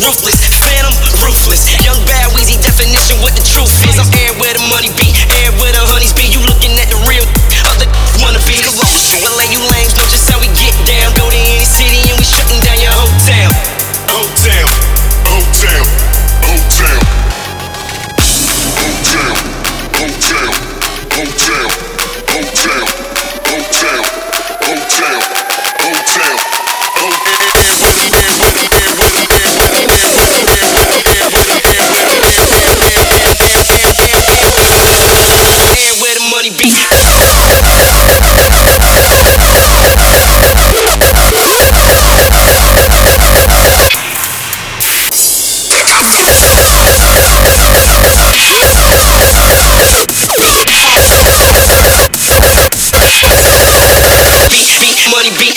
ruthless, phantom, ruthless. Young bad Weezy definition what the truth is. I'm air where the money be, air where the honeys be. You looking at the real other wanna be colossal. LA, you lames know just how we get down. Go to any city and we shutting down your hotel. Hotel, hotel, hotel, hotel, hotel, hotel. town. beat, money beat.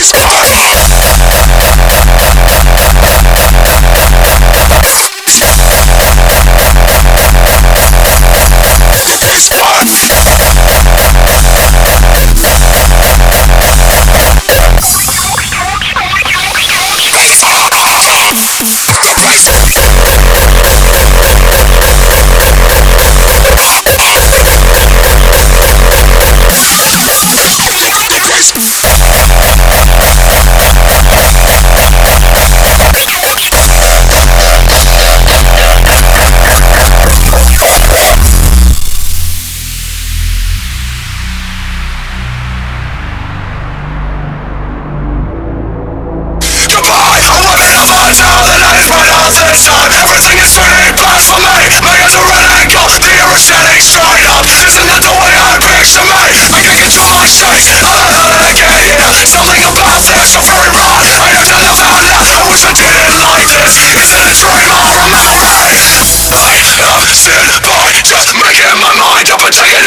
Spark. Jesus from all dream or I don't understand the poverty, make my mind, I'll protect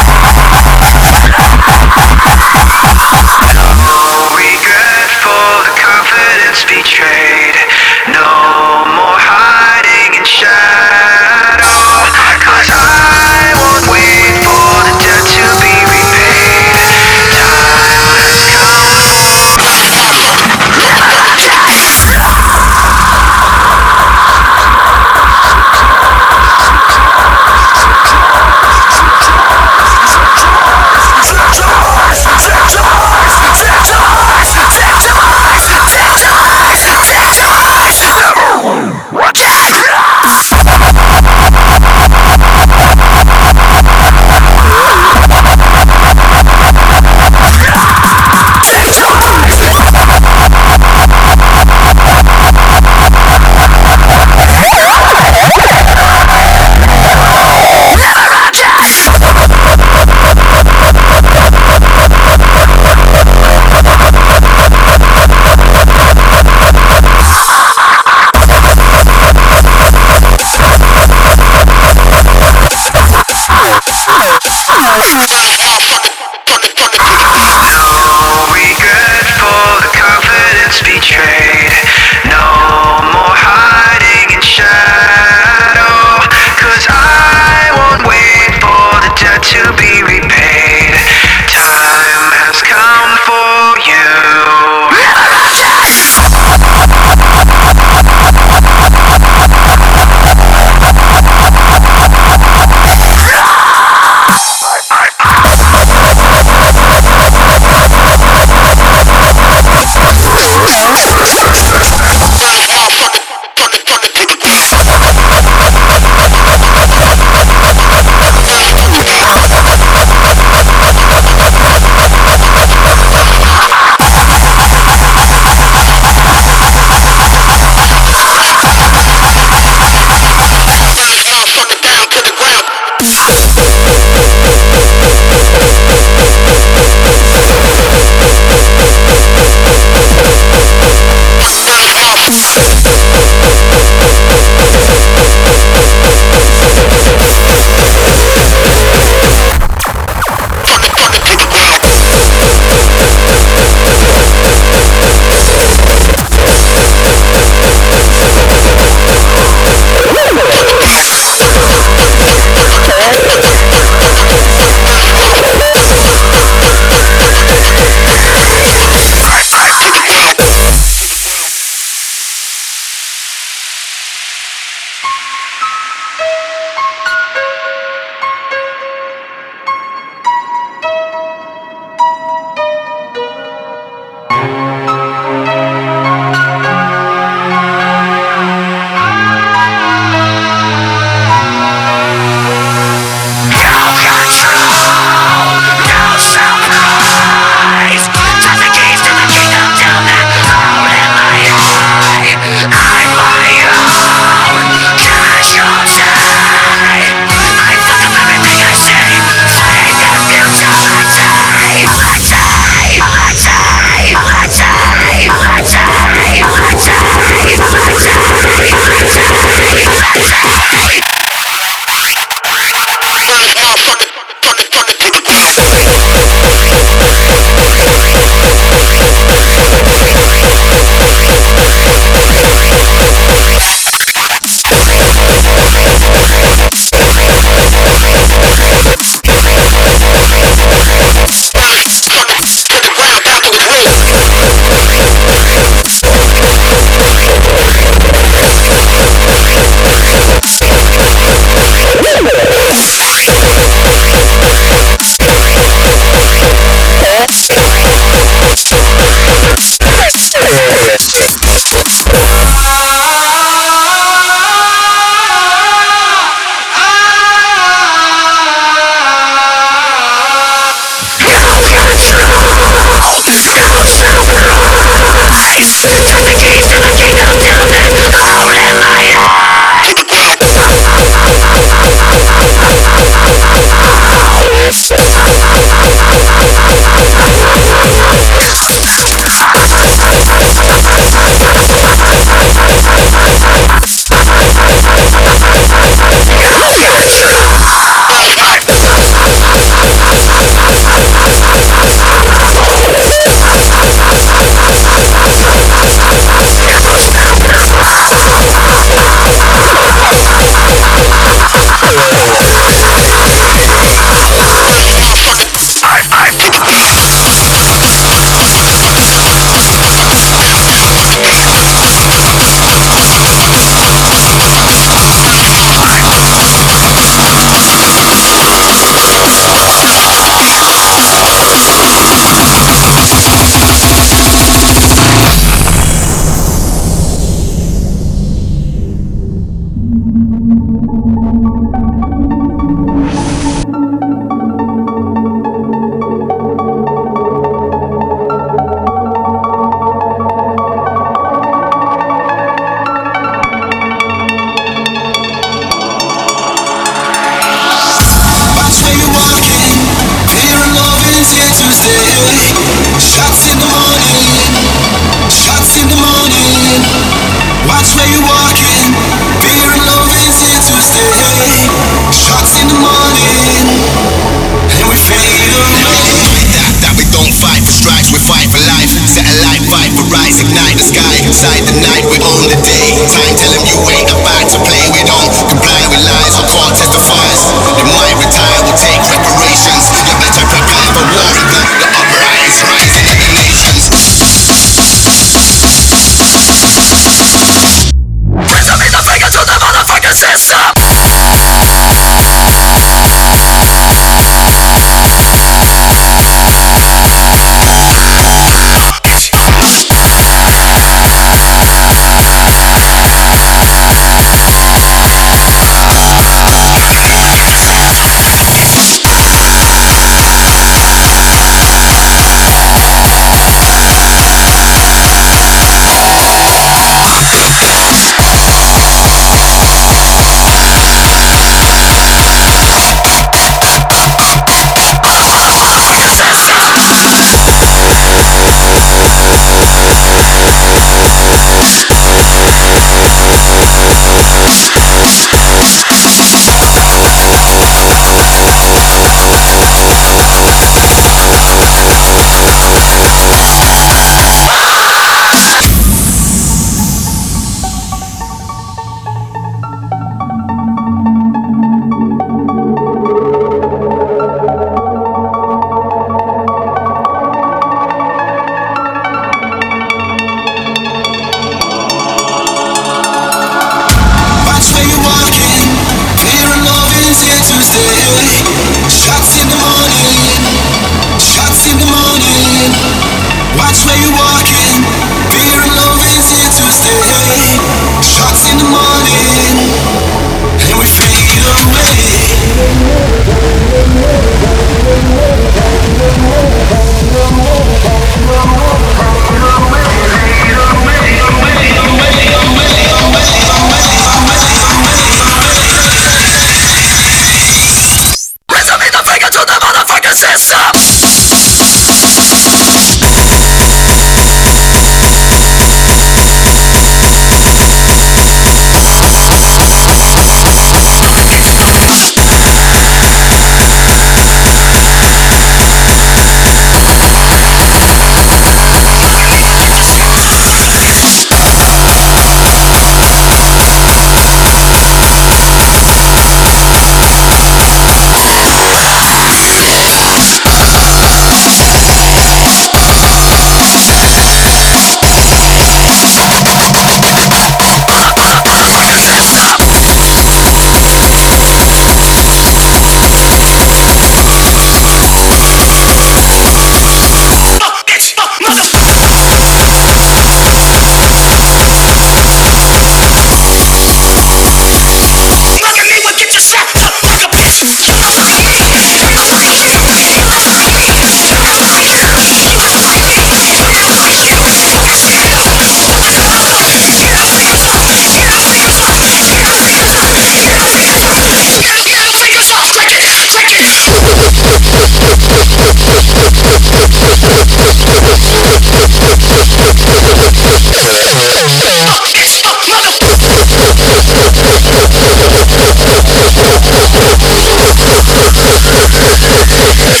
Wish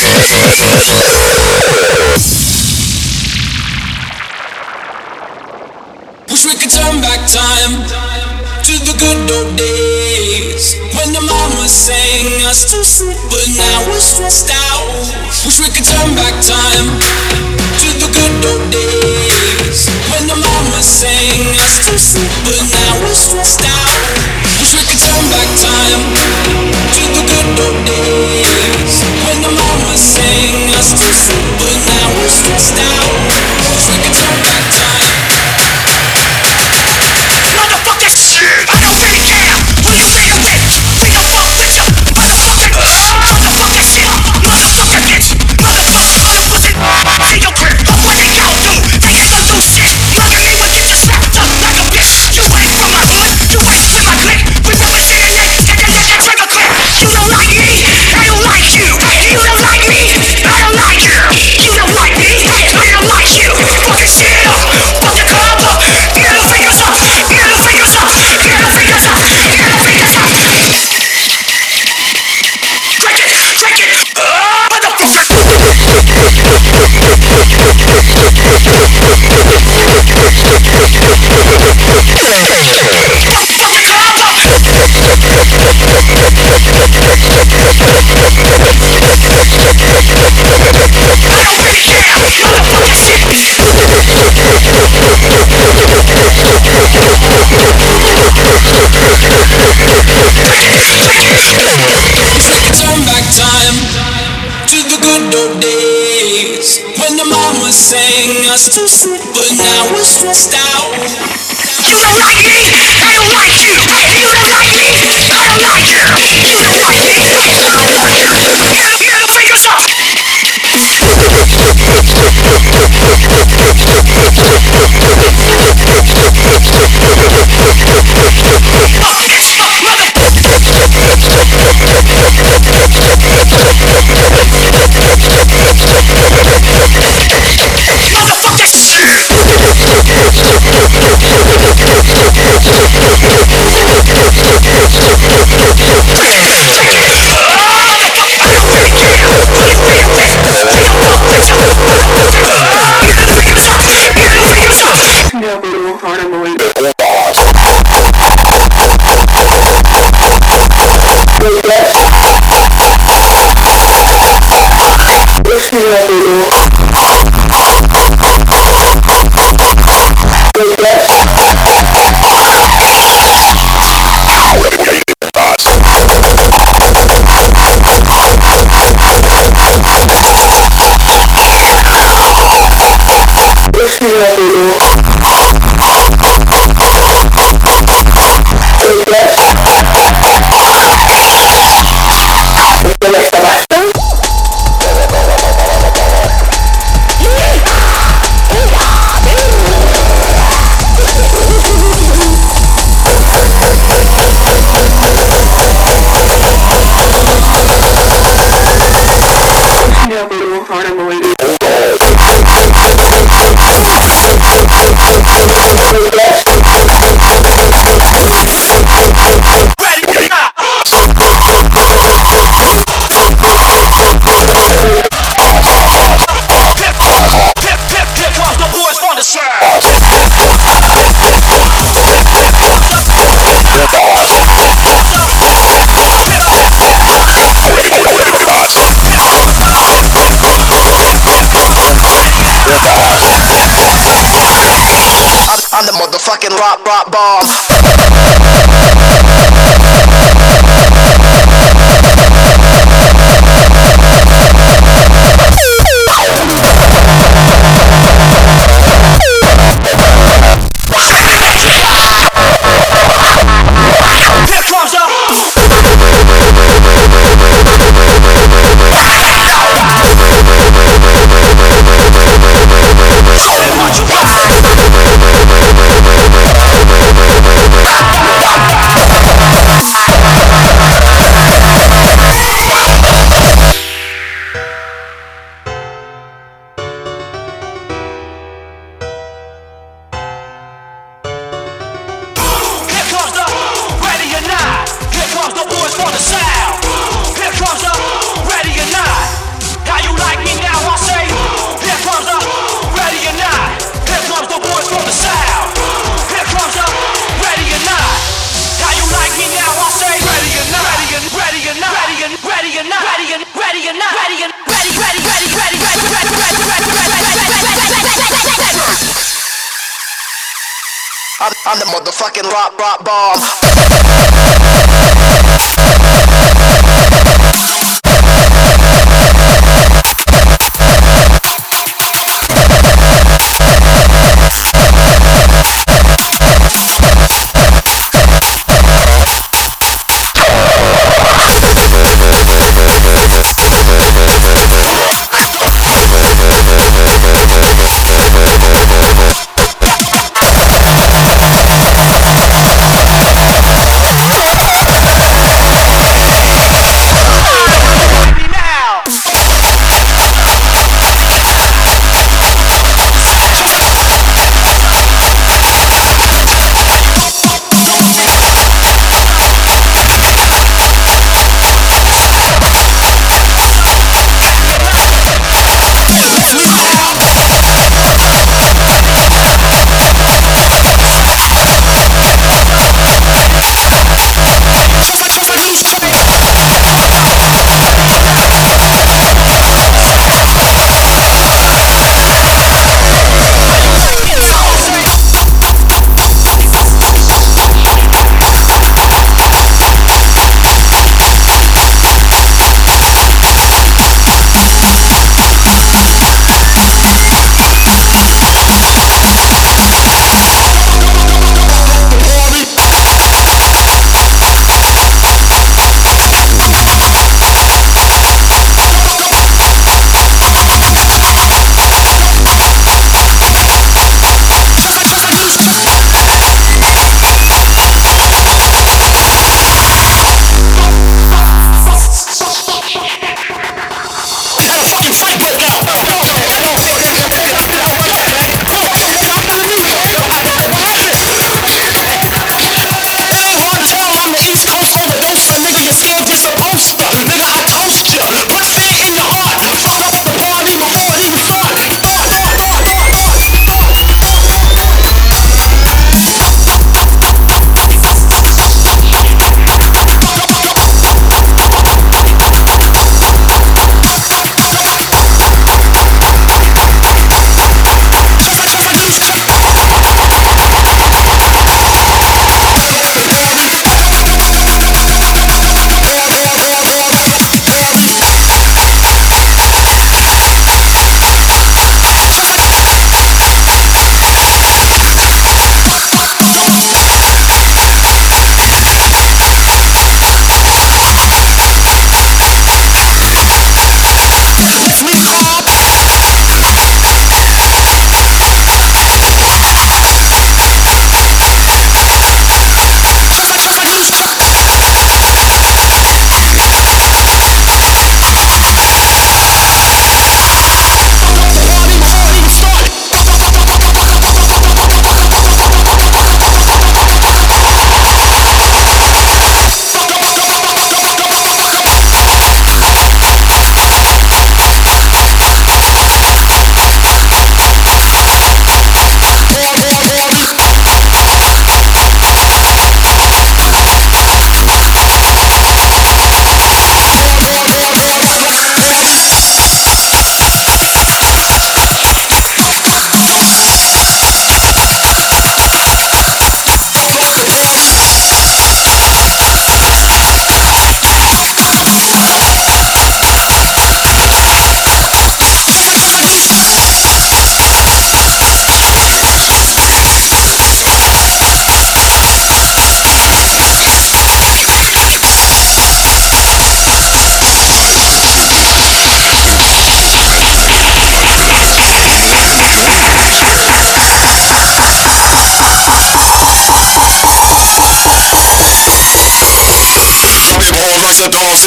we could turn back time to the good old days when the mama sang us to sleep, but now we're stressed out. Wish we could turn back time. Turn back time to the good old days when the sang us to sleep, but now we're stressed out. You don't like me, I don't like you. You don't like me, I don't like you. Let's. I'm the motherfucking rock, rock bomb.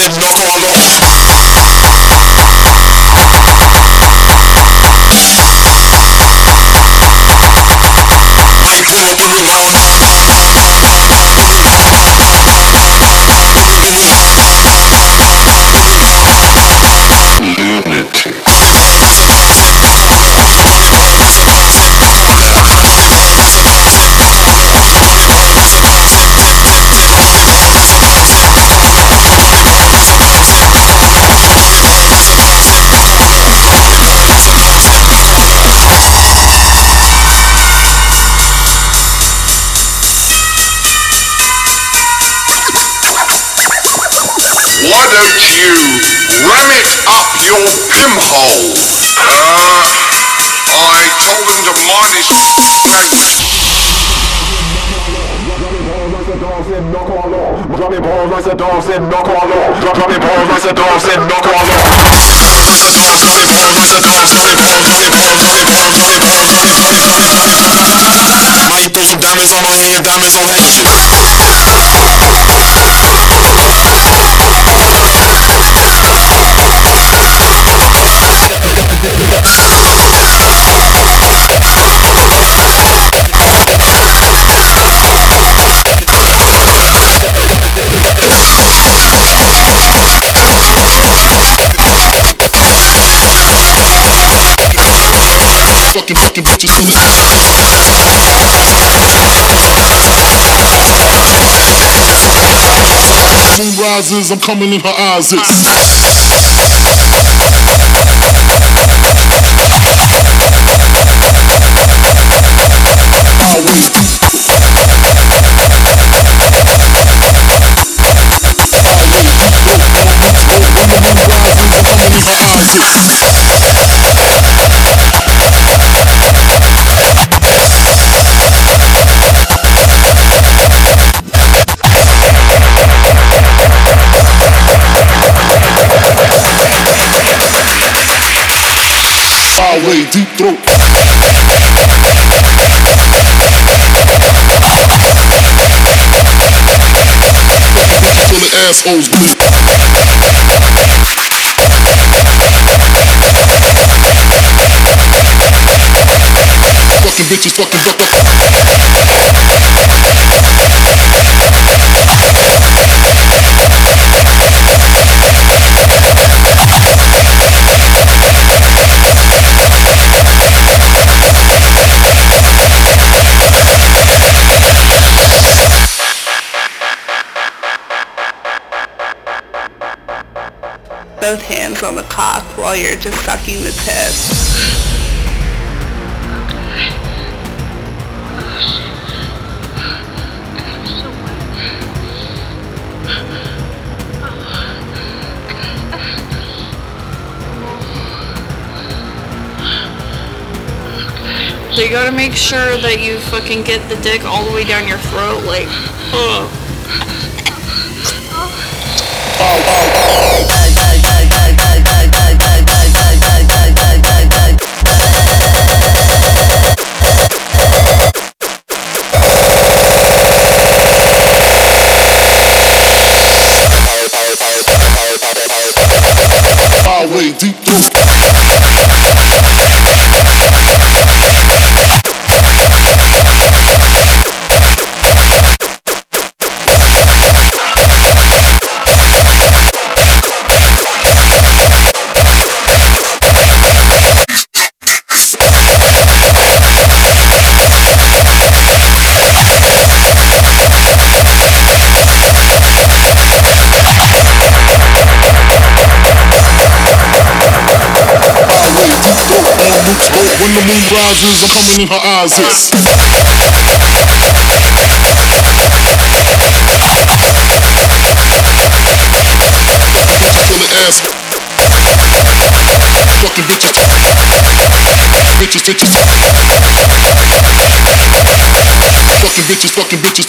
Amém. 用这么好，呃，I told him to march balls and knock on all. Drop me balls like a dog said knock on law. Drop, drop me balls like a dog said knock on law. Why you think you got me from away, you got me from? fucking fucking bitches who Moon rises, I'm coming in her eyes. It's L.A. deep throat. full of assholes do it. Fucking bitches, fucking bitches. both hands on the cock while you're just sucking the tip. So you gotta make sure that you fucking get the dick all the way down your throat, like, ugh. Oh, oh. houses. Silly ass fucking bitches. Bitches, bitches. Fucking bitches, fucking bitches.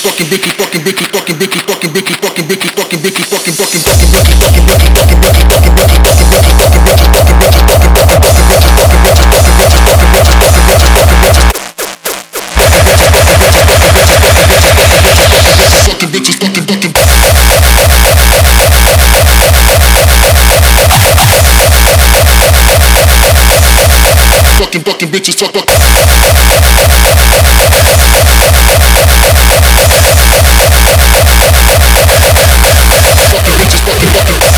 fucking bicky fucking bicky fucking bicky fucking bicky fucking bicky fucking bicky fucking fucking fucking fucking fucking fucking fucking fucking fucking fucking fucking fucking bitches fucking fucking fucking bitches fuck fuck. Fucking bitches fucking fucking.